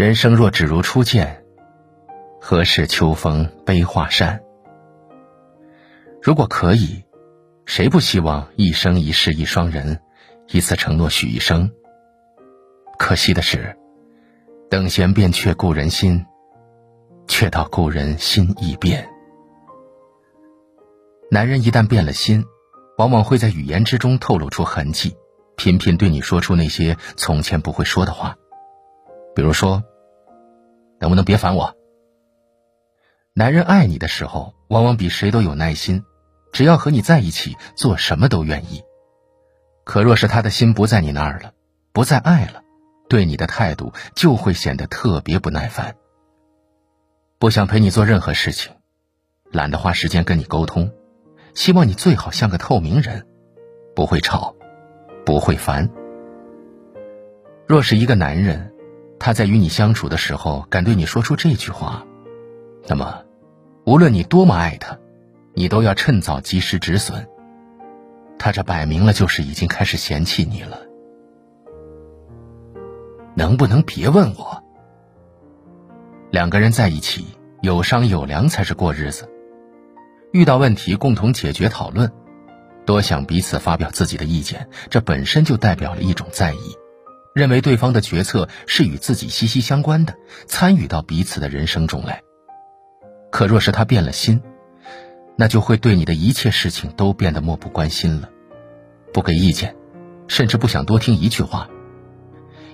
人生若只如初见，何事秋风悲画扇？如果可以，谁不希望一生一世一双人，一次承诺许一生？可惜的是，等闲变却故人心，却道故人心易变。男人一旦变了心，往往会在语言之中透露出痕迹，频频对你说出那些从前不会说的话，比如说：“能不能别烦我？”男人爱你的时候，往往比谁都有耐心，只要和你在一起，做什么都愿意。可若是他的心不在你那儿了，不再爱了，对你的态度就会显得特别不耐烦，不想陪你做任何事情，懒得花时间跟你沟通。希望你最好像个透明人，不会吵，不会烦。若是一个男人，他在与你相处的时候敢对你说出这句话，那么，无论你多么爱他，你都要趁早及时止损。他这摆明了就是已经开始嫌弃你了。能不能别问我？两个人在一起，有商有量才是过日子。遇到问题，共同解决讨论，多向彼此发表自己的意见，这本身就代表了一种在意，认为对方的决策是与自己息息相关的，参与到彼此的人生中来。可若是他变了心，那就会对你的一切事情都变得漠不关心了，不给意见，甚至不想多听一句话，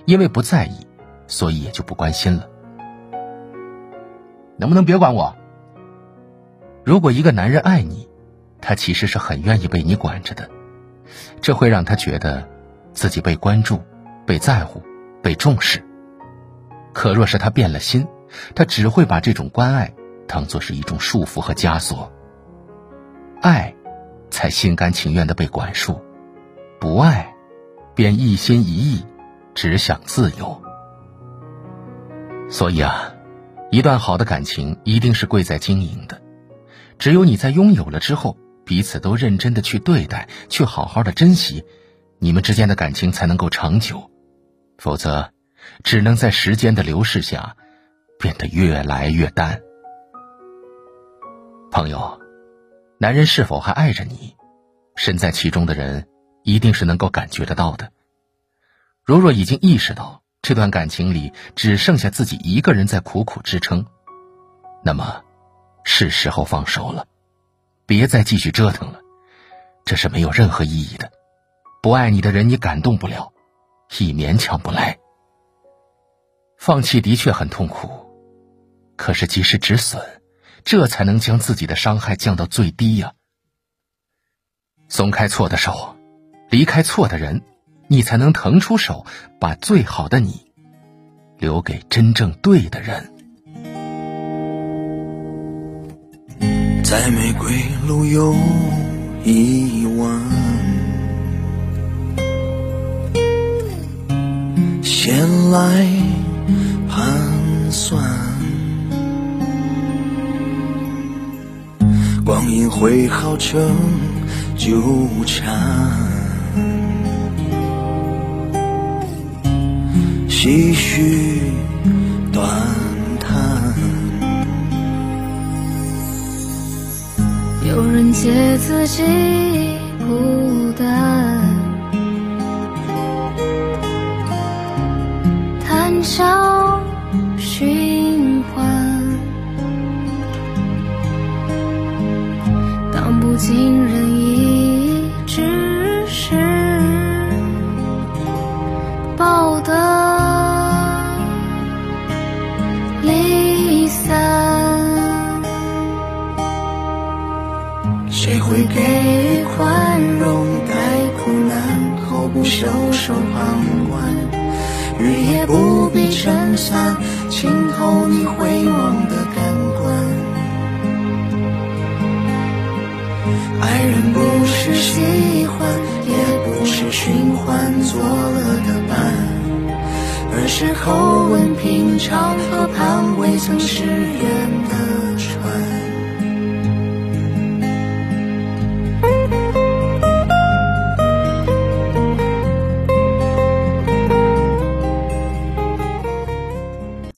因为不在意，所以也就不关心了。能不能别管我？如果一个男人爱你，他其实是很愿意被你管着的，这会让他觉得自己被关注、被在乎、被重视。可若是他变了心，他只会把这种关爱当做是一种束缚和枷锁。爱，才心甘情愿的被管束；不爱，便一心一意只想自由。所以啊，一段好的感情一定是贵在经营的。只有你在拥有了之后，彼此都认真的去对待，去好好的珍惜，你们之间的感情才能够长久，否则，只能在时间的流逝下，变得越来越淡。朋友，男人是否还爱着你，身在其中的人一定是能够感觉得到的。如若已经意识到这段感情里只剩下自己一个人在苦苦支撑，那么。是时候放手了，别再继续折腾了，这是没有任何意义的。不爱你的人，你感动不了，亦勉强不来。放弃的确很痛苦，可是及时止损，这才能将自己的伤害降到最低呀。松开错的手，离开错的人，你才能腾出手，把最好的你留给真正对的人。在玫瑰路有一弯，来盘算，光阴会好成纠缠，唏嘘短叹。有人借自己孤单，谈笑寻欢，当不尽人意，只是报得离散。谁会给予宽容？待苦难后不袖手旁观，雨夜不必撑伞，浸透你回望的感官。爱人不是喜欢，也不是寻欢作乐的伴，而是口吻平常，和盼未曾誓言。